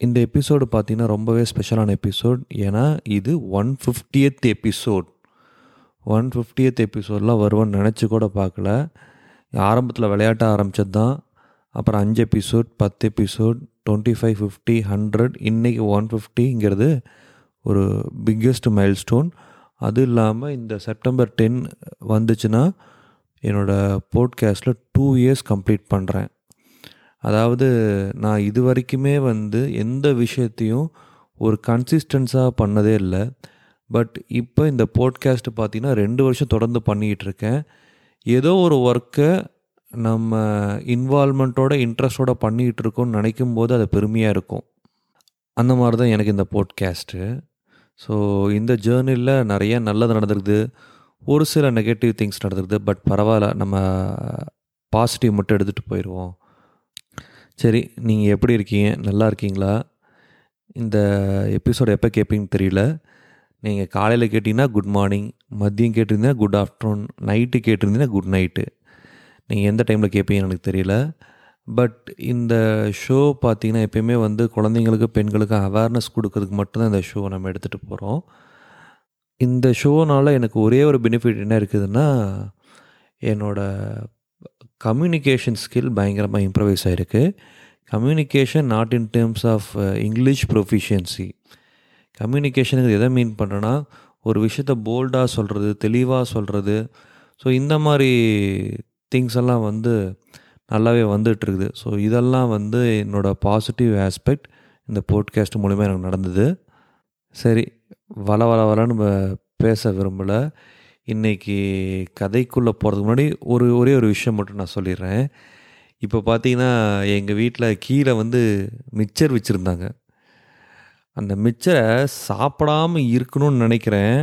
இந்த எபிசோடு பார்த்தீங்கன்னா ரொம்பவே ஸ்பெஷலான எபிசோட் ஏன்னா இது one fiftieth episode one fiftieth எபிசோட்லாம் வருவோன்னு நினச்சி கூட பார்க்கல ஆரம்பத்தில் விளையாட்ட ஆரம்பித்தது தான் அப்புறம் அஞ்சு எபிசோட் பத்து episode twenty five fifty hundred இன்றைக்கி ஒன் ஃபிஃப்டிங்கிறது ஒரு பிக்கெஸ்ட் மைல் ஸ்டோன் அது இல்லாமல் இந்த செப்டம்பர் டென் வந்துச்சுன்னா என்னோடய போட்காஸ்ட்டில் டூ இயர்ஸ் கம்ப்ளீட் பண்ணுறேன் அதாவது நான் இது வரைக்குமே வந்து எந்த விஷயத்தையும் ஒரு கன்சிஸ்டன்ஸாக பண்ணதே இல்லை. பட் இப்போ இந்த போட்காஸ்ட்டு பார்த்தீங்கன்னா ரெண்டு வருஷம் தொடர்ந்து பண்ணிக்கிட்டு இருக்கேன். ஏதோ ஒரு ஒர்க்கை நம்ம இன்வால்மெண்ட்டோட இன்ட்ரெஸ்டோட பண்ணிக்கிட்டு இருக்கோம்னு நினைக்கும் போது அது பெருமையாக இருக்கும். அந்த மாதிரி தான் எனக்கு இந்த போட்காஸ்ட்டு ஸோ இந்த ஜேர்னியில் நிறைய நல்லது நடந்திருக்குது. ஒரு சில நெகட்டிவ் திங்ஸ் நடந்திருக்குது. பட் பரவாயில்ல நம்ம பாசிட்டிவ் மட்டும் எடுத்துகிட்டு போயிடுவோம் சரி நீங்கள் எப்படி இருக்கீங்க? நல்லா இருக்கீங்களா? இந்த எபிசோட் எப்போ கேட்பீங்கன்னு தெரியல. நீங்கள் காலையில் கேட்டிங்கன்னா குட் மார்னிங் மதியம் கேட்டிருந்தீங்கன்னா குட் ஆஃப்டர்நூன் நைட்டு கேட்டிருந்தீங்கன்னா குட் நைட்டு நீங்கள் எந்த டைமில் கேட்பீங்கன்னு எனக்கு தெரியல. பட் இந்த ஷோ பார்த்திங்கன்னா எப்பயுமே வந்து குழந்தைங்களுக்கு பெண்களுக்கு அவேர்னஸ் கொடுக்கறதுக்கு மட்டும்தான் இந்த ஷோ நம்ம எடுத்துகிட்டு போகிறோம் இந்த ஷோனால் எனக்கு ஒரே ஒரு பெனிஃபிட் என்ன இருக்குதுன்னா என்னோடய கம்யூனிகேஷன் ஸ்கில் பயங்கரமாக இம்ப்ரவைஸ் ஆகிருக்கு communication not in terms of English proficiency கம்யூனிகேஷனுக்கு எதை மீன் பண்ணுறேன்னா ஒரு விஷயத்த போல்டாக சொல்கிறது தெளிவாக சொல்கிறது ஸோ இந்த மாதிரி திங்ஸ் எல்லாம் வந்து நல்லாவே வந்துட்டுருக்குது. ஸோ இதெல்லாம் வந்து என்னோடய பாசிட்டிவ் ஆஸ்பெக்ட் இந்த போட்காஸ்ட் மூலிமா எனக்கு நடந்தது. சரி வள வள வளன்னு பேச விரும்பலை. இன்றைக்கி கதைக்குள்ளே போகிறதுக்கு முன்னாடி ஒரு ஒரே ஒரு விஷயம் மட்டும் நான் சொல்லிடுறேன். இப்போ பார்த்தீங்கன்னா எங்கள் வீட்டில் கீழே வந்து மிக்சர் வச்சுருந்தாங்க. அந்த மிக்சரை சாப்பிடாம இருக்கணும்னு நினைக்கிறேன்.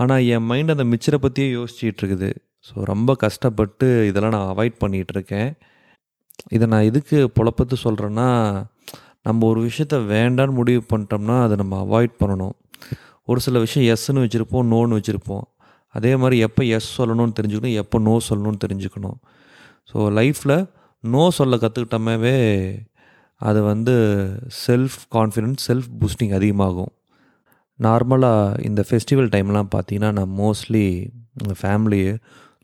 ஆனால் என் மைண்ட் அந்த மிக்சரை பற்றியே யோசிச்சுட்ருக்குது ஸோ ரொம்ப கஷ்டப்பட்டு இதெல்லாம் நான் அவாய்ட் பண்ணிகிட்ருக்கேன் இதை நான் எதுக்கு புழப்பத்து சொல்கிறேன்னா நம்ம ஒரு விஷயத்த வேண்டான்னு முடிவு பண்ணிட்டோம்னா அதை நம்ம அவாய்ட் பண்ணணும். ஒரு சில விஷயம் எஸ்ன்னு வச்சுருப்போம் நோன்னு வச்சுருப்போம். அதே மாதிரி எப்போ எஸ் சொல்லணும்னு தெரிஞ்சுக்கணும் எப்போ நோ சொல்லணும்னு தெரிஞ்சுக்கணும். ஸோ லைஃப்பில் நோ சொல்ல கற்றுக்கிட்டோமே அது வந்து செல்ஃப் கான்ஃபிடென்ஸ் செல்ஃப் பூஸ்டிங் அதிகமாகும். நார்மலாக இந்த ஃபெஸ்டிவல் டைம்லாம் பார்த்தீங்கன்னா நான் மோஸ்ட்லி எங்கள் ஃபேமிலியே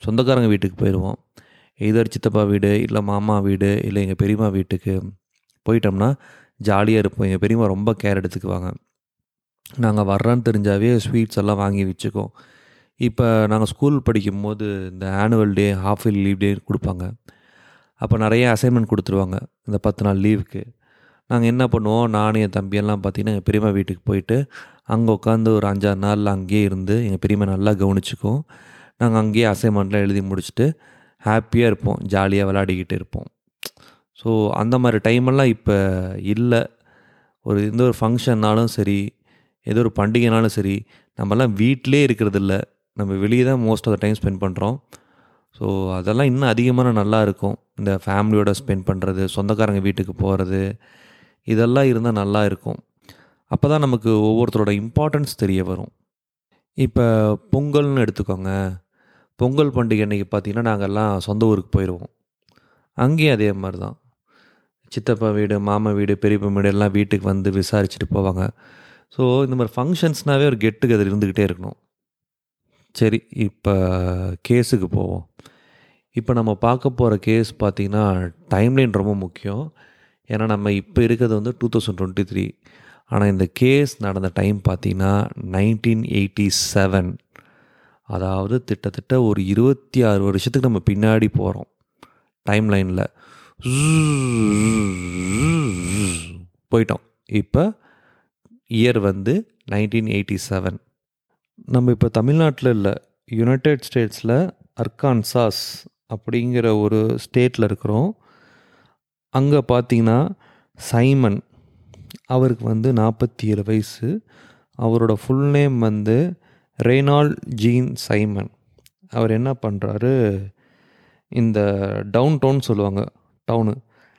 சொந்தக்காரங்க வீட்டுக்கு போயிடுவோம் இதர் சித்தப்பா வீடு இல்லை மாமா வீடு இல்லை எங்கள் பெரியம்மா வீட்டுக்கு போயிட்டோம்னா ஜாலியாக இருப்போம். எங்கள் பெரியம்மா ரொம்ப கேர் எடுத்துக்குவாங்க. நாங்கள் வர்றோன்னு தெரிஞ்சாவே ஸ்வீட்ஸ் எல்லாம் வாங்கி வச்சுக்கோம் இப்போ நாங்கள் ஸ்கூல் படிக்கும் போது இந்த annual day half year leave day கொடுப்பாங்க. அப்போ நிறைய அசைன்மெண்ட் கொடுத்துருவாங்க இந்த பத்து நாள் லீவுக்கு நாங்கள் என்ன பண்ணுவோம்? நானும் என் தம்பியெல்லாம் பார்த்திங்கன்னா எங்கள் பெரியம்மா வீட்டுக்கு போயிட்டு அங்கே உட்காந்து ஒரு அஞ்சாறு நாளில் அங்கேயே இருந்து எங்கள் பெரியம்மா நல்லா கவனிச்சிக்கும். நாங்கள் அங்கேயே அசைன்மெண்ட்லாம் எழுதி முடிச்சுட்டு ஹாப்பியாக இருப்போம். ஜாலியாக விளையாடிக்கிட்டு இருப்போம். ஸோ அந்த மாதிரி டைமெல்லாம் இப்போ இல்லை. ஒரு எந்த ஒரு ஃபங்க்ஷன்னாலும் சரி ஏதோ ஒரு பண்டிகைனாலும் சரி நம்மலாம் வீட்டிலே இருக்கிறதில்ல. நம்ம வெளியே தான் most of the time spend பண்ணுறோம் ஸோ அதெல்லாம் இன்னும் அதிகமான நல்லா இருக்கும். இந்த ஃபேமிலியோட ஸ்பெண்ட் பண்ணுறது சொந்தக்காரங்க வீட்டுக்கு போகிறது இதெல்லாம் இருந்தால் நல்லா இருக்கும். அப்போ தான் நமக்கு ஒவ்வொருத்தரோட இம்பார்ட்டன்ஸ் தெரிய வரும். இப்போ பொங்கல்னு எடுத்துக்கோங்க. பொங்கல் பண்டிகை அன்றைக்கி பார்த்திங்கன்னா நாங்கள்லாம் சொந்த ஊருக்கு போயிடுவோம் அங்கேயும் அதே மாதிரி தான் சித்தப்பா வீடு மாமா வீடு பெரியப்பா வீடு எல்லாம் வீட்டுக்கு வந்து விசாரிச்சுட்டு போவாங்க. ஸோ இந்த மாதிரி ஃபங்க்ஷன்ஸ்னாவே ஒரு கெட் டுகெதர் இருந்துக்கிட்டே இருக்கணும். சரி இப்போ கேஸுக்கு போவோம். இப்போ நம்ம பார்க்க போகிற கேஸ் பார்த்திங்கன்னா டைம்லைன் ரொம்ப முக்கியம். ஏன்னா நம்ம இப்போ இருக்கிறது வந்து டூ தௌசண்ட் டுவெண்ட்டி த்ரீ ஆனால் இந்த கேஸ் நடந்த டைம் பார்த்திங்கன்னா நைன்டீன் எயிட்டி செவன் அதாவது திட்டத்தட்ட ஒரு இருபத்தி ஆறு வருஷத்துக்கு நம்ம பின்னாடி போகிறோம் டைம் லைனில் போயிட்டோம். இப்போ இயர் வந்து நைன்டீன் எயிட்டி செவன் நம்ம இப்போ தமிழ்நாட்டில் இல்லை யுனைடெட் ஸ்டேட்ஸில் அர்கான்சாஸ் அப்படிங்கிற ஒரு ஸ்டேட்டில் இருக்கிறோம். அங்கே பார்த்தீங்கன்னா சைமன் அவருக்கு வந்து நாற்பத்தி ஏழு வயசு. அவரோட ஃபுல் நேம் வந்து ரெய்னால் ஜீன் சைமன் அவர் என்ன பண்ணுறாரு இந்த டவுன் டவுன் சொல்லுவாங்க டவுனு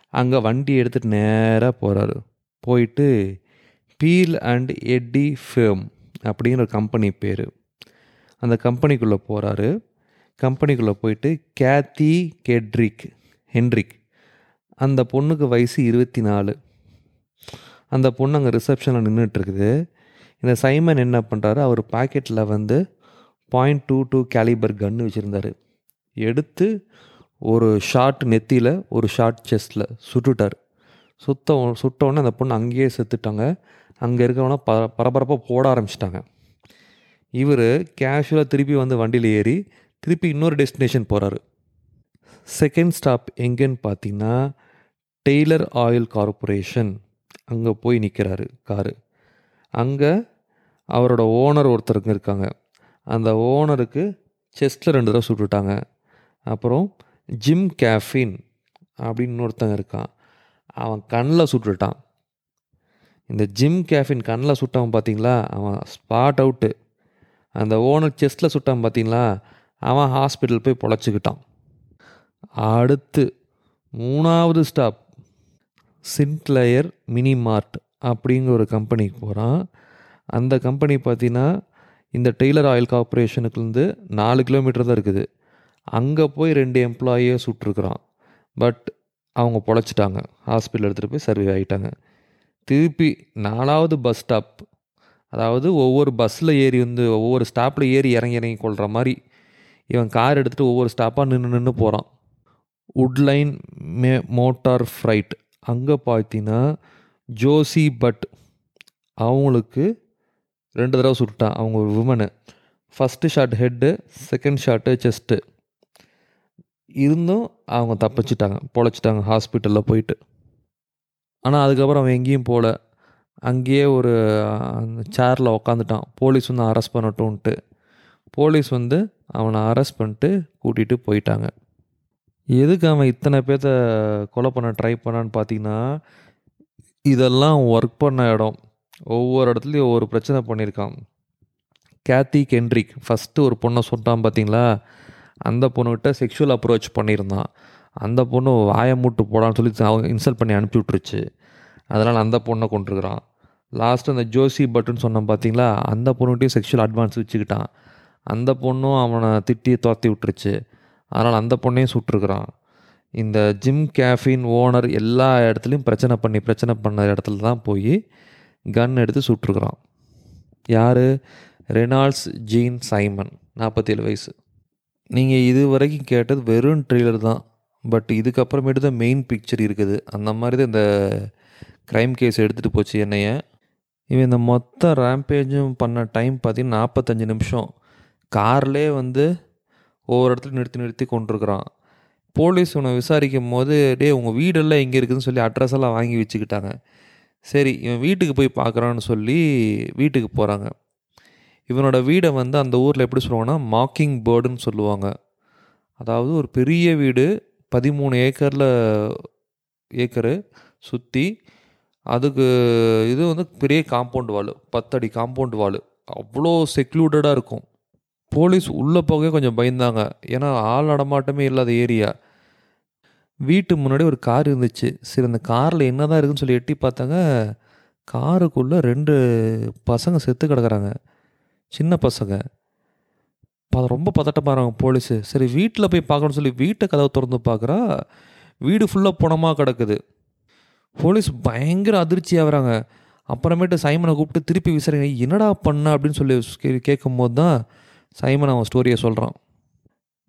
அங்கே வண்டி எடுத்துகிட்டு நேராக போகிறாரு போயிட்டு பீல் அண்ட் எட்டி ஃபேம் அப்படிங்கிற கம்பெனி பேர். அந்த கம்பெனிக்குள்ளே போகிறாரு கம்பெனிக்குள்ளே போயிட்டு கேத்தி கெட்ரிக் ஹென்ரிக் அந்த பொண்ணுக்கு வயசு இருபத்தி நாலு அந்த பொண்ணு அங்கே ரிசப்ஷனில் நின்றுட்டுருக்குது இந்த சைமன் என்ன பண்ணுறாரு அவர் பாக்கெட்டில் வந்து பாயிண்ட் டூ டூ கேலிபர் கன்று வச்சுருந்தார். எடுத்து ஒரு ஷார்ட் நெத்தியில் ஒரு ஷார்ட் செஸ்ட்டில் சுட்டுட்டார். சுத்த சுட்டவுடனே அந்த பொண்ணு அங்கேயே செத்துட்டாங்க. அங்கே இருக்கவனா ப பரபரப்பாக போட ஆரம்பிச்சிட்டாங்க. இவர் கேஷுவலாக திருப்பி வந்து வண்டியில் ஏறி திருப்பி இன்னொரு டெஸ்டினேஷன் போகிறாரு செகண்ட் ஸ்டாப் எங்கேன்னு பார்த்தீங்கன்னா டெய்லர் ஆயில் கார்பரேஷன் அங்கே போய் நிற்கிறாரு காரு அங்கே அவரோட ஓனர் ஒருத்தருங்க இருக்காங்க. அந்த ஓனருக்கு செஸ்ட்டில் ரெண்டு தடவை சுட்டுட்டாங்க. அப்புறம் ஜிம் கேஃபின் அப்படின்னு இன்னொருத்தங்க இருக்கான். அவன் கண்ணில் சுட்டுட்டான். இந்த ஜிம் கேஃபின் கண்ணில் சுட்டவன் பார்த்தீங்களா? அவன் ஸ்பாட் அவுட்டு அந்த ஓனர் செஸ்ட்டில் சுட்டான் பார்த்தீங்களா? அவன் ஹாஸ்பிட்டல் போய் பொழைச்சிக்கிட்டான். அடுத்து மூணாவது ஸ்டாப் சின்க்ளையர் மினி மார்ட் அப்படிங்கிற ஒரு கம்பெனிக்கு போகிறான் அந்த கம்பெனி பார்த்தீங்கன்னா இந்த டெய்லர் ஆயில் கார்பரேஷனுக்குலேருந்து நாலு கிலோமீட்டர் தான் இருக்குது. அங்கே போய் ரெண்டு எம்ப்ளாயியை சுட்டிருக்குறான். பட் அவங்க பொழைச்சிட்டாங்க. ஹாஸ்பிட்டல் எடுத்துகிட்டு போய் சர்வே ஆகிட்டாங்க திருப்பி நாலாவது பஸ் ஸ்டாப் அதாவது ஒவ்வொரு பஸ்ஸில் ஏறி வந்து ஒவ்வொரு ஸ்டாப்பில் ஏறி இறங்கி இறங்கி கொள்கிற மாதிரி இவன் கார் எடுத்துகிட்டு ஒவ்வொரு ஸ்டாப்பாக நின்று நின்று போகிறான் உட்லைன் மே மோட்டார் ஃப்ரைட் அங்கே பார்த்தீங்கன்னா ஜோசி பட் அவங்களுக்கு ரெண்டு தடவை சுட்டுட்டான் அவங்க ஒரு woman first shot head second shot chest இருந்தும் அவங்க தப்பிச்சிட்டாங்க பொழைச்சிட்டாங்க ஹாஸ்பிட்டலில் போயிட்டு. ஆனால் அதுக்கப்புறம் அவன் எங்கேயும் போகல அங்கேயே ஒரு அந்த சேரில் உக்காந்துட்டான். போலீஸ் வந்து அரெஸ்ட் பண்ணட்டும்ன்ட்டு. போலீஸ் வந்து அவனை அரெஸ்ட் பண்ணிட்டு கூட்டிகிட்டு போயிட்டாங்க. எதுக்கு அவன் இத்தனை பேர்த்த கொலை பண்ண ட்ரை பண்ணான்னு பார்த்தீங்கன்னா இதெல்லாம் ஒர்க் பண்ண இடம். ஒவ்வொரு இடத்துலையும் ஒவ்வொரு பிரச்சனை பண்ணியிருக்கான். கேத்தி கென்ட்ரிக் ஃபஸ்ட்டு ஒரு பொண்ணை சொன்னான் பார்த்தீங்களா அந்த பொண்ணுக்கிட்ட செக்ஷுவல் அப்ரோச் பண்ணியிருந்தான். அந்த பொண்ணு வாயை மூட்டு போடான்னு சொல்லி அவங்க இன்சல்ட் பண்ணி அனுப்பி விட்ருச்சு அதனால் அந்த பொண்ணை கொண்டுருக்குறான் லாஸ்ட்டு அந்த ஜோசி பட்டுன்னு சொன்னோம் பார்த்தீங்களா அந்த பொண்ணுகிட்டையும் செக்ஷுவல் அட்வான்ஸ் வச்சுக்கிட்டான். அந்த பொண்ணும் அவனை திட்டி துரத்தி விட்டுருச்சு. அதனால் அந்த பொண்ணையும் சுட்டுருக்குறான். இந்த ஜிம் கேஃபின் ஓனர் எல்லா இடத்துலையும் பிரச்சனை பண்ணி பிரச்சனை பண்ண இடத்துல தான் போய் கன் எடுத்து சுட்டுருக்குறான். யார்? ரெனால்ட்ஸ் ஜீன் சைமன் நாற்பத்தேழு வயசு. நீங்கள் இது வரைக்கும் கேட்டது வெறும் ட்ரெய்லர் தான். பட் இதுக்கப்புறமேட்டு தான் மெயின் பிக்சர் இருக்குது. அந்த மாதிரி தான் இந்த க்ரைம் கேஸ் எடுத்துகிட்டு போச்சு என்னைய. இவன் இந்த மொத்த ரேம்பேஜும் பண்ண டைம் பார்த்திங்கன்னா நாற்பத்தஞ்சு நிமிஷம். கார்லே வந்து ஒவ்வொரு இடத்துல நிறுத்தி நிறுத்தி கொண்டிருக்கிறான். போலீஸ் உன்னை விசாரிக்கும் போது டே உங்கள் வீடெல்லாம் எங்கே இருக்குதுன்னு சொல்லி அட்ரஸ் எல்லாம் வாங்கி வச்சுக்கிட்டாங்க. சரி இவன் வீட்டுக்கு போய் பார்க்குறான்னு சொல்லி வீட்டுக்கு போகிறாங்க இவனோட வீடை வந்து அந்த ஊரில் எப்படி சொல்லுவாங்கன்னா மாக்கிங் பேர்டுன்னு சொல்லுவாங்க. அதாவது ஒரு பெரிய வீடு பதிமூணு ஏக்கரில் ஏக்கரு சுற்றி அதுக்கு இது வந்து பெரிய காம்பவுண்ட் வால் பத்தடி காம்பவுண்ட் வால். அவ்வளோ செக்லூடடாக இருக்கும். போலீஸ் உள்ளே போகவே கொஞ்சம் பயந்தாங்க. ஏன்னா ஆள் நடமாட்டமே இல்லாத ஏரியா. வீட்டு முன்னாடி ஒரு கார் இருந்துச்சு. சரி அந்த காரில் என்ன தான் இருக்குதுன்னு சொல்லி எட்டி பார்த்தாங்க. காருக்குள்ளே ரெண்டு பசங்க செத்து கிடக்குறாங்க. சின்ன பசங்க. ப ரொம்ப இருக்காங்க போலீஸு. சரி வீட்டில் போய் பார்க்கணும்னு சொல்லி வீட்டை கதவை திறந்து பார்க்குறா வீடு ஃபுல்லாக புணமாக கிடக்குது. போலீஸ் பயங்கர அதிர்ச்சி ஆகிறாங்க அப்புறமேட்டு சைமனை கூப்பிட்டு திருப்பி விசாரிங்க. என்னடா பண்ண அப்படின்னு சொல்லி கேட்கும் போது தான் சைமன் அவன் ஸ்டோரியை சொல்கிறான்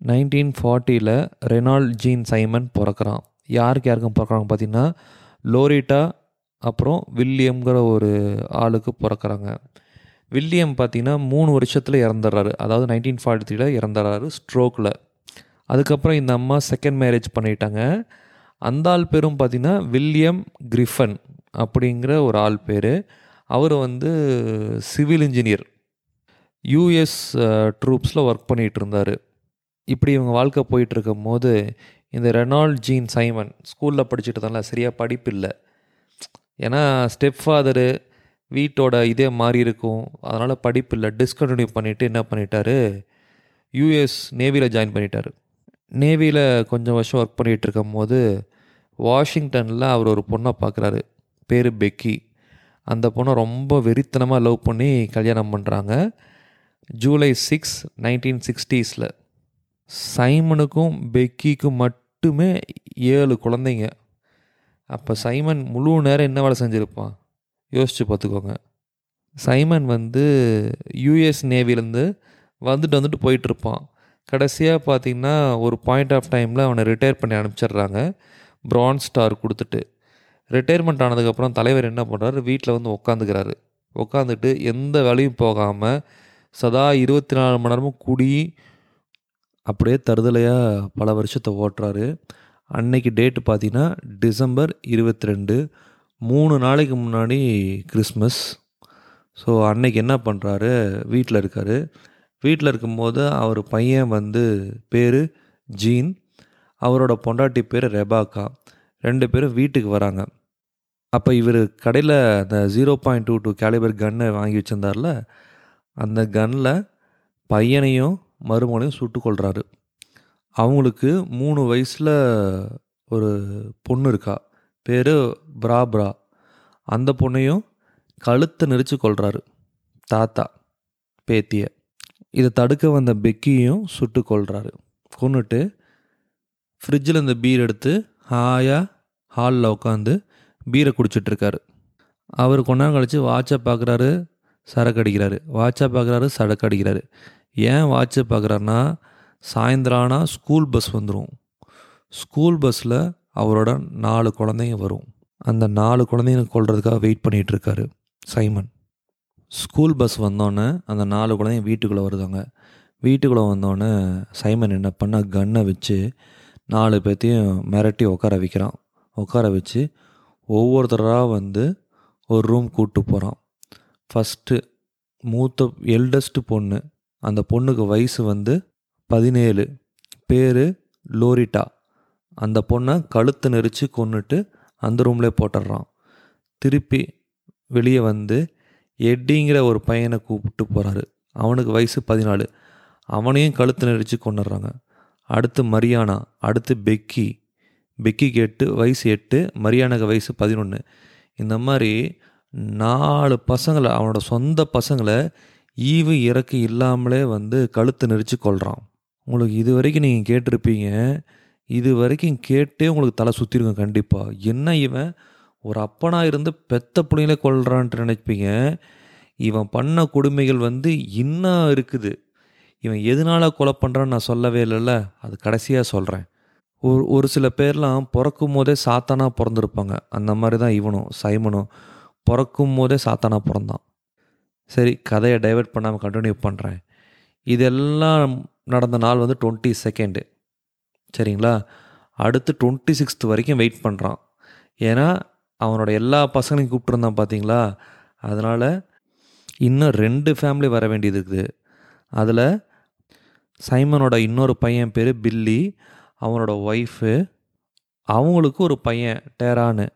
நைன்டீன் ஃபார்ட்டியில் ரெனால்ட் ஜீன் சைமன் பிறக்கிறான். யாருக்கு யாருக்கும் பிறக்கிறாங்க பார்த்தீங்கன்னா லோரிட்டா அப்புறம் வில்லியம்ங்கிற ஒரு ஆளுக்கு பிறக்கிறாங்க. வில்லியம் பார்த்தீங்கன்னா மூணு வருஷத்தில் இறந்துடுறாரு. அதாவது நைன்டீன் ஃபார்ட்டி த்ரீல இறந்துடுறாரு ஸ்ட்ரோக்கில் அதுக்கப்புறம் இந்த அம்மா செகண்ட் மேரேஜ் பண்ணிட்டாங்க. அந்த ஆள் பேரும் பார்த்தீங்கன்னா வில்லியம் கிரிஃபன் அப்படிங்கிற ஒரு ஆள் பேர். அவர் வந்து சிவில் இன்ஜினியர் யூஎஸ் ட்ரூப்ஸில் ஒர்க் பண்ணிகிட்டு இருந்தார். இப்படி இவங்க வாழ்க்கை போயிட்டுருக்கும் போது இந்த ரெனால்ட் ஜீன் சைமன் ஸ்கூலில் படிச்சுட்டு இருந்தால சரியாக படிப்பு இல்லை. ஏன்னா ஸ்டெப் ஃபாதரு வீட்டோட இதே மாறி இருக்கும். அதனால் படிப்பு இல்லை டிஸ்கண்டினியூ பண்ணிவிட்டு என்ன பண்ணிட்டாரு? யூஎஸ் நேவியில் ஜாயின் பண்ணிட்டாரு. நேவியில் கொஞ்சம் வருஷம் ஒர்க் பண்ணிகிட்டு இருக்கும் போது வாஷிங்டனில் அவர் ஒரு பொண்ணை பார்க்குறாரு பேர் பெக்கி அந்த பொண்ணை ரொம்ப வெறித்தனமாக லவ் பண்ணி கல்யாணம் பண்ணுறாங்க ஜூலை சிக்ஸ் நைன்டீன் சிக்ஸ்டீஸில் சைமனுக்கும் பெக்கிக்கும் மட்டுமே ஏழு குழந்தைங்க. அப்போ சைமன் முழு நேரம் என்ன வேலை செஞ்சுருப்பான்? யோசித்து பார்த்துக்கோங்க. சைமன் வந்து யூஎஸ் நேவிலேருந்து வந்துட்டு வந்துட்டு போயிட்டுருப்பான். கடைசியாக பார்த்தீங்கன்னா ஒரு பாயிண்ட் ஆஃப் டைமில் அவனை ரிட்டையர் பண்ணி அனுப்பிச்சிடுறாங்க. பிரான்ஸ் ஸ்டார் கொடுத்துட்டு. ரிட்டையர்மெண்ட் ஆனதுக்கப்புறம் தலைவர் என்ன பண்ணுறாரு வீட்டில் வந்து உட்காந்துக்கிறாரு உட்காந்துட்டு எந்த வேலையும் போகாமல் சதா இருபத்தி நாலு மணி நேரமும் குடி அப்படியே தருதலையாக பல வருஷத்தை ஓட்டுறாரு. அன்னைக்கு டேட்டு பார்த்தீங்கன்னா டிசம்பர் இருபத்தி ரெண்டு மூணு நாளைக்கு முன்னாடி கிறிஸ்மஸ். ஸோ அன்னைக்கு என்ன பண்ணுறாரு வீட்டில் இருக்கார். வீட்டில் இருக்கும்போது அவர் பையன் வந்து பேர் ஜீன். அவரோட பொண்டாட்டி பேர் ரெபாக்கா. ரெண்டு பேரும் வீட்டுக்கு வராங்க. அப்போ இவர் கடையில் அந்த zero point two two calibre கன்னை வாங்கி வச்சுருந்தார்ல அந்த கன்னில் பையனையும் மருமகனையும் சுட்டு கொள்கிறாரு அவங்களுக்கு மூணு வயசில் ஒரு பொண்ணு இருக்கா. பேர் பிராப்ரா. அந்த பொண்ணையும் கழுத்தை நெரிச்சு கொள்கிறாரு தாத்தா பேத்திய. இதை தடுக்க வந்த பெக்கியும் சுட்டு கொள்கிறாரு கொண்டுட்டு ஃப்ரிட்ஜில் இந்த பீர் எடுத்து ஹாயாக ஹாலில் உட்காந்து பீரை குடிச்சிட்ருக்காரு. அவர் கொஞ்ச நேரம் கழித்து வாட்சை பார்க்குறாரு சரக்கு அடிக்கிறாரு. வாட்சை பார்க்குறாரு சரக்கு அடிக்கிறாரு. ஏன் வாட்சை பார்க்குறாருன்னா சாயந்தரம் ஆனால் ஸ்கூல் பஸ் வந்துடும் ஸ்கூல் பஸ்ஸில் அவரோட நாலு குழந்தைங்க வரும். அந்த நாலு குழந்தைங்க கொள்றதுக்காக வெயிட் பண்ணிகிட்டு இருக்காரு சைமன். ஸ்கூல் பஸ் வந்தோடனே அந்த நாலு குழந்தைங்க வீட்டுக்குள்ளே வருதாங்க. வீட்டுக்குள்ளே வந்தோடனே சைமன் என்ன பண்ணால் கன்னை வச்சு நாலு பேர்த்தையும் மிரட்டி உட்கார வைக்கிறான். உட்கார வச்சு ஒவ்வொருத்தராக வந்து ஒரு ரூம் கூப்பிட்டு போகிறான் ஃபஸ்ட்டு மூத்த எல்டஸ்ட்டு பொண்ணு. அந்த பொண்ணுக்கு வயசு வந்து பதினேழு. பேர் லோரிட்டா. அந்த பொண்ணை கழுத்து நெரிச்சு கொன்னுட்டு அந்த ரூம்லேயே போட்டுடுறான். திருப்பி வெளியே வந்து எட்டிங்கிற ஒரு பையனை கூப்பிட்டு போகிறாரு அவனுக்கு வயசு பதினாலு. அவனையும் கழுத்து நெரிச்சு கொண்டுடுறாங்க அடுத்து மரியானா அடுத்து பெக்கி. பெக்கிக்கு எட்டு வயசு எட்டு மரியானாக்கு வயசு பதினொன்று இந்த மாதிரி நாலு பசங்களை அவனோட சொந்த பசங்களை ஈவு இறக்கு இல்லாமலே வந்து கழுத்து நெரிச்சு கொள்கிறான் உங்களுக்கு இது வரைக்கும் நீங்கள் கேட்டிருப்பீங்க இது வரைக்கும் கேட்டே உங்களுக்கு தலை சுற்றிருங்க கண்டிப்பாக என்ன இவன்? ஒரு அப்பனாக இருந்து பெத்த பிள்ளைங்களே கொள்றான்ட்டு நினைப்பீங்க. இவன் பண்ண கொடுமைகள் வந்து இன்னும் இருக்குது. இவன் எதனால் கொலை பண்ணுறான்னு நான் சொல்லவே இல்லைல்ல. அது கடைசியாக சொல்கிறேன் ஒரு ஒரு சில பேர்லாம் பிறக்கும் போதே சாத்தானாக பிறந்திருப்பாங்க. அந்த மாதிரி தான் இவனும் சைமனும் பிறக்கும் போதே சாத்தானாக பிறந்தான். சரி கதையை டைவெர்ட் பண்ணாமல் கண்டினியூ பண்ணுறேன் இதெல்லாம் நடந்த நாள் வந்து டுவெண்ட்டி செகண்டு சரிங்களா? அடுத்து டுவெண்ட்டி சிக்ஸ்த் வரைக்கும் வெயிட் பண்ணுறான் ஏன்னா அவனோட எல்லா பசங்களையும் கூப்பிட்ருந்தான் பார்த்தீங்களா அதனால் இன்னும் ரெண்டு ஃபேமிலி வர வேண்டியது இருக்குது. அதில் சைமனோட இன்னொரு பையன் பேர் பில்லி அவனோட ஒய்ஃபு அவங்களுக்கு ஒரு பையன் டேரானு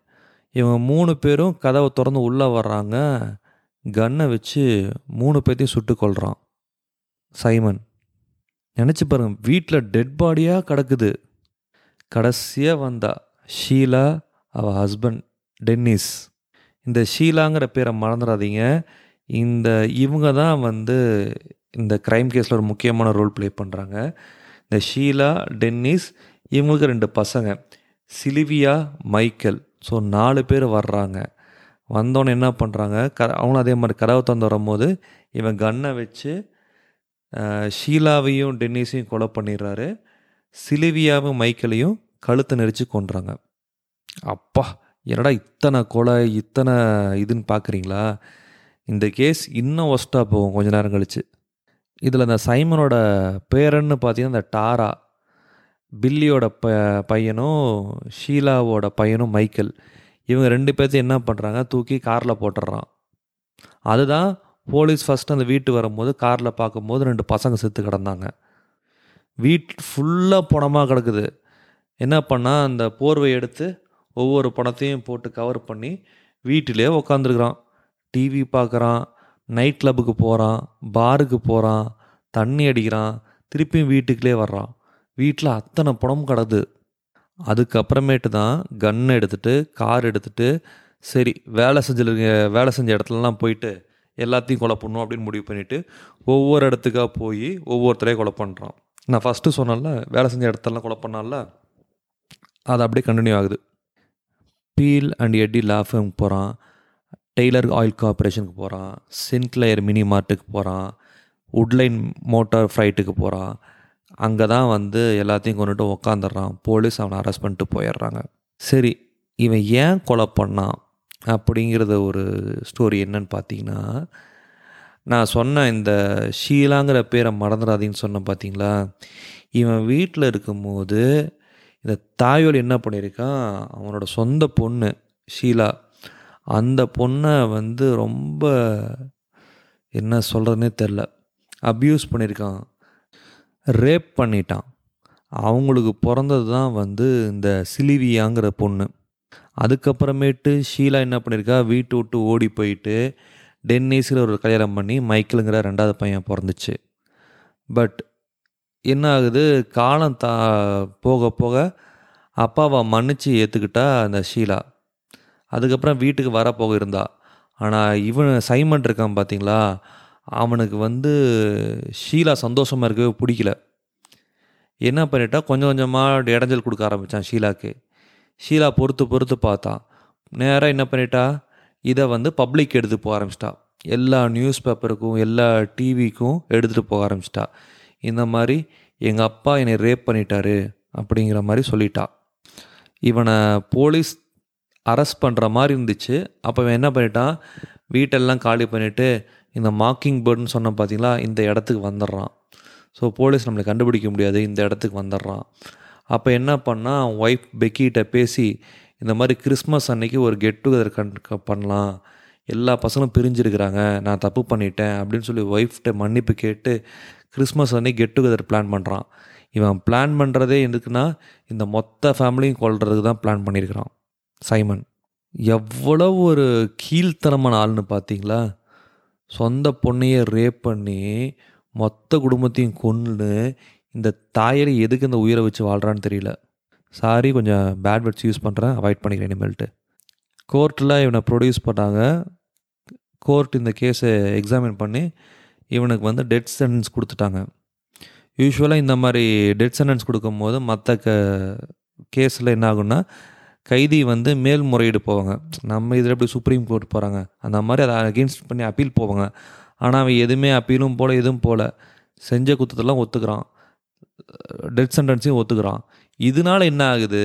இவங்க மூணு பேரும் கதவை திறந்து உள்ளே வர்றாங்க. கன்னை வச்சு மூணு பேர்த்தையும் சுட்டு கொள்கிறான் சைமன். நினச்சி பாருங்க வீட்டில் டெட் பாடியாக கிடக்குது. கடைசியாக வந்தா ஷீலா அவள் ஹஸ்பண்ட் டென்னிஸ். இந்த ஷீலாங்கிற பேரை மறந்துடாதீங்க இந்த இவங்க தான் வந்து இந்த க்ரைம் கேஸில் ஒரு முக்கியமான ரோல் ப்ளே பண்ணுறாங்க இந்த ஷீலா டென்னிஸ் இவங்களுக்கு ரெண்டு பசங்க சிலிவியா மைக்கேல். ஸோ நாலு பேர் வர்றாங்க. வந்தோன்னே என்ன பண்ணுறாங்க க அவங்களும் அதே மாதிரி கதவை திறந்து வரும்போது இவன் கன்னை வச்சு ஷீலாவையும் டென்னிஸையும் கொலை பண்ணிடுறாரு. சிலிவியாவும் மைக்கேலையும் கழுத்தை நெரிச்சு கொன்றாங்க. அப்பா என்னடா இத்தனை கொலை இத்தனை இதுன்னு பார்க்குறீங்களா இந்த கேஸ் இன்னும் ஒஸ்ட்டாக போகும் கொஞ்ச நேரம் கழிச்சு. இதில் இந்த சைமனோட பேரன்னு பார்த்தீங்கன்னா இந்த டாரா பில்லியோட ப பையனும் ஷீலாவோட பையனும் மைக்கேல். இவங்க ரெண்டு பேர்த்தையும் என்ன பண்ணுறாங்க தூக்கி காரில் போட்டுடுறான். அதுதான் போலீஸ் ஃபஸ்ட்டு அந்த வீட்டு வரும்போது காரில் பார்க்கும்போது ரெண்டு பசங்க செத்து கிடந்தாங்க. வீட் ஃபுல்லாக பணமாக கிடக்குது. என்ன பண்ணால் அந்த போர்வை எடுத்து ஒவ்வொரு பணத்தையும் போட்டு கவர் பண்ணி வீட்டிலே உக்காந்துருக்குறான். டிவி பார்க்குறான் நைட் கிளப்புக்கு போகிறான் பாருக்கு போகிறான் தண்ணி அடிக்கிறான் திருப்பியும் வீட்டுக்குள்ளே வர்றான். வீட்டில் அத்தனை பணமும் கிடக்குது. அதுக்கப்புறமேட்டு தான் கன் எடுத்துகிட்டு கார் எடுத்துகிட்டு சரி வேலை செஞ்சிருக்க வேலை செஞ்ச இடத்துலலாம் போயிட்டு எல்லாத்தையும் கொலை பண்ணும் அப்படின்னு முடிவு பண்ணிவிட்டு ஒவ்வொரு இடத்துக்காக போய் ஒவ்வொருத்தரையும் கொலை பண்ணுறான் நான் ஃபஸ்ட்டு சொன்னேன்ல வேலை செஞ்ச இடத்தெல்லாம் கொலை பண்ணால அது அப்படியே கண்டினியூ ஆகுது. பீல் அண்ட் எட்டி லாஃபம் போகிறான் டெய்லர் ஆயில் கார்பரேஷனுக்கு போகிறான் சின்க்ளையர் மினி மார்ட்டுக்கு போகிறான் உட்லைன் மோட்டார் ஃப்ரைட்டுக்கு போகிறான் அங்கே தான் வந்து எல்லாத்தையும் கொண்டுட்டு உக்காந்துடுறான். போலீஸ் அவனை அரெஸ்ட் பண்ணிட்டு போயிடுறாங்க. சரி இவன் ஏன் கொலை பண்ணான்? அப்படிங்கிறத ஒரு ஸ்டோரி என்னன்னு பார்த்தீங்கன்னா நான் சொன்ன இந்த ஷீலாங்கிற பேரை மறந்துடாதீங்கன்னு சொன்னேன் பார்த்தீங்களா? இவன் வீட்டில் இருக்கும்போது இந்த தாயோல் என்ன பண்ணியிருக்கான்? அவனோட சொந்த பொண்ணு ஷீலா. அந்த பொண்ணை வந்து ரொம்ப என்ன சொல்கிறதுனே தெரில. அப்யூஸ் பண்ணியிருக்கான். ரேப் பண்ணிட்டான். அவங்களுக்கு பிறந்தது தான் வந்து இந்த சிலிவியாங்கிற பொண்ணு. அதுக்கப்புறமேட்டு ஷீலா என்ன பண்ணியிருக்கா வீட்டு விட்டு ஓடி போயிட்டு டென்னிஸில் ஒரு கல்யாணம் பண்ணி மைக்கிளுங்கிற ரெண்டாவது பையன் பிறந்துச்சு. பட் என்ன ஆகுது? காலம் தா போக போக அப்பாவை மன்னிச்சு ஏற்றுக்கிட்டா அந்த ஷீலா. அதுக்கப்புறம் வீட்டுக்கு வர போக இருந்தா ஆனால் இவன் சைமன் இருக்கான் பார்த்தீங்களா அவனுக்கு வந்து ஷீலா சந்தோஷமாக இருக்கவே பிடிக்கல. என்ன பண்ணிட்டா? கொஞ்சம் கொஞ்சமாக இடைஞ்சல் கொடுக்க ஆரம்பித்தான் ஷீலாக்கு. ஷீலா பொறுத்து பொறுத்து பார்த்தான் நேராக என்ன பண்ணிட்டா? இதை வந்து பப்ளிக் எடுத்து போக ஆரம்பிச்சிட்டா. எல்லா நியூஸ் பேப்பருக்கும் எல்லா டிவிக்கும் எடுத்துகிட்டு போக ஆரம்பிச்சிட்டா. இந்த மாதிரி எங்கள் அப்பா என்னை ரேப் பண்ணிட்டாரு அப்படிங்கிற மாதிரி சொல்லிட்டா. இவனை போலீஸ் அரெஸ்ட் பண்ணுற மாதிரி இருந்துச்சு. அப்போ இவன் என்ன பண்ணிட்டான் வீட்டெல்லாம் காலி பண்ணிவிட்டு இந்த மாக்கிங் பேர்டுன்னு சொன்ன பார்த்தீங்களா இந்த இடத்துக்கு வந்துடுறான். ஸோ போலீஸ் நம்மளை கண்டுபிடிக்க முடியாது. இந்த இடத்துக்கு வந்துடுறான். அப்போ என்ன பண்ணால் அவன் ஒய்ஃப் பெக்கிட்ட பேசி இந்த மாதிரி கிறிஸ்மஸ் அன்னைக்கு ஒரு கெட் டுகெதர் கண் பண்ணலாம். எல்லா பசங்களும் பிரிஞ்சிருக்கிறாங்க. நான் தப்பு பண்ணிட்டேன் அப்படின்னு சொல்லி ஒய்ஃப்ட்ட மன்னிப்பு கேட்டு கிறிஸ்மஸ் அன்னைக்கு கெட் டுகெதர் பிளான் பண்ணுறான் இவன் பிளான் பண்ணுறதே எதுக்குன்னா இந்த மொத்த ஃபேமிலியும் கொள்றதுக்கு தான் பிளான் பண்ணியிருக்கிறான் சைமன் எவ்வளோ ஒரு கீழ்த்தனமான ஆள்னு பார்த்தீங்களா சொந்த பொண்ணையை ரேப் பண்ணி மொத்த குடும்பத்தையும் கொன்று இந்த தாயலி எதுக்கு இந்த உயிரை வச்சு வாழ்கிறான்னு தெரியல. சாரி கொஞ்சம் பேட் வேர்ட்ஸ் யூஸ் பண்ணுறேன் அவாய்ட் பண்ணிக்கிறேன் இனிமேல்ட்டு. கோர்ட்டில் இவனை ப்ரொடியூஸ் பண்ணாங்க. கோர்ட் இந்த கேஸை எக்ஸாமின் பண்ணி இவனுக்கு வந்து டெத் சென்டென்ஸ் கொடுத்துட்டாங்க. யூஸ்வலாக இந்த மாதிரி டெத் சென்டென்ஸ் கொடுக்கும்போது மற்ற க கேஸில் என்ன ஆகும்னா கைதி வந்து மேல்முறையீடு போவாங்க. நம்ம இதில் எப்படி சுப்ரீம் கோர்ட் போகிறாங்க அந்த மாதிரி அதை அகெயின்ஸ்ட் பண்ணி அப்பீல் போவாங்க. ஆனால் அவன் எதுவுமே அப்பீலும் போல் எதுவும் போல் செஞ்ச குத்தத்தெல்லாம் ஒத்துக்கிறான். டெத் சென்டென்ஸையும் ஒத்துக்கிறான். இதனால என்ன ஆகுது?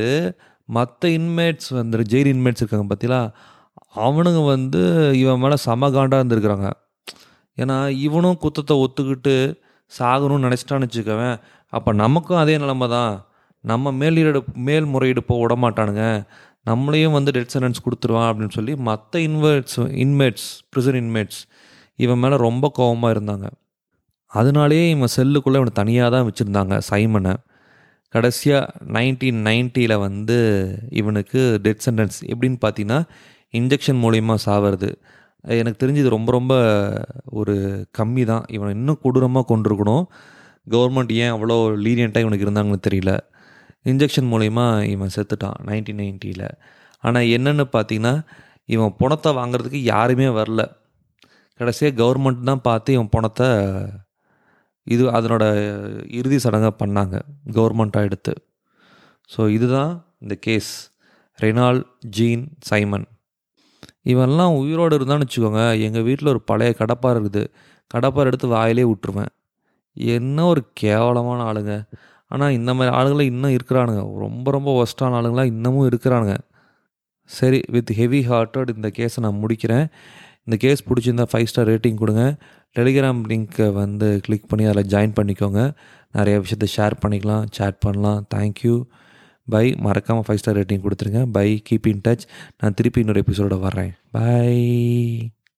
மற்ற இன்மேட்ஸ் வந்து ஜெயில் இன்மேட்ஸ் இருக்காங்க பார்த்தீங்களா அவனுங்க வந்து இவன் மேலே சமகாண்டாக இருந்திருக்கிறாங்க. ஏன்னா இவனும் குத்தத்தை ஒத்துக்கிட்டு சாகணும்னு நினச்சிட்டான்னு வச்சுக்கவேன். அப்போ நமக்கும் அதே நிலமை தான் நம்ம மேல்முறையீடு மேல்முறையீடு போக விட மாட்டானுங்க. நம்மளையும் வந்து டெத் சென்டென்ஸ் கொடுத்துருவான் அப்படின்னு சொல்லி மற்ற இன்வெர்ட்ஸ் இன்மேட்ஸ் ப்ரிசன் இன்மேட்ஸ் இவன் மேலே ரொம்ப கோபமாக இருந்தாங்க. அதனாலேயே இவன் செல்லுக்குள்ளே இவனை தனியாக தான் வச்சுருந்தாங்க சைமனை. கடைசியாக நைன்டீன் நைன்ட்டியில் வந்து இவனுக்கு டெத் சென்டென்ஸ் எப்படின்னு பார்த்தீங்கன்னா இன்ஜெக்ஷன் மூலயமா சாவது எனக்கு தெரிஞ்சது ரொம்ப ரொம்ப ஒரு கம்மி தான். இவனை இன்னும் கொடூரமாக கொண்டிருக்கணும் கவர்மெண்ட் ஏன் அவ்வளோ லீனியண்ட்டாக இவனுக்கு இருந்தாங்கன்னு தெரியல. இன்ஜெக்ஷன் மூலயமா இவன் செத்துட்டான் நைன்டீன் நைன்ட்டியில் ஆனால் என்னென்னு பார்த்தீங்கன்னா இவன் பணத்தை வாங்குறதுக்கு யாருமே வரல. கடைசியாக கவர்மெண்ட் தான் பார்த்து இவன் பணத்தை இது அதனோட இறுதி சடங்காக பண்ணாங்க கவர்மெண்ட்டாக எடுத்து. ஸோ இதுதான் இந்த கேஸ் ரெனால் ஜீன் சைமன். இவெல்லாம் உயிரோடு இருந்தான்னு வச்சுக்கோங்க எங்கள் வீட்டில் ஒரு பழைய கடப்பார் இருக்குது. கடப்பார் எடுத்து வாயிலே விட்டுருவேன். என்ன ஒரு கேவலமான ஆளுங்க. ஆனால் இந்த மாதிரி ஆளுங்களாம் இன்னும் இருக்கிறானுங்க. ரொம்ப ரொம்ப ஒஸ்டான ஆளுங்களாம் இன்னமும் இருக்கிறானுங்க. சரி வித் ஹெவி ஹார்ட்டட் இந்த கேஸை நான் முடிக்கிறேன். இந்த கேஸ் பிடிச்சிருந்தா ஃபைவ் ஸ்டார் ரேட்டிங் கொடுங்க. டெலிகிராம் லிங்க்கை வந்து கிளிக் பண்ணி அதில் ஜாயின் பண்ணிக்கோங்க. நிறைய விஷயத்த ஷேர் பண்ணிக்கலாம் சேட் பண்ணலாம். தேங்க்யூ பை மறக்காமல் ஃபைவ் ஸ்டார் ரேட்டிங் கொடுத்துருங்க. பை கீப் இன் டச் நான் திருப்பி இன்னொரு எபிசோட வர்றேன். பை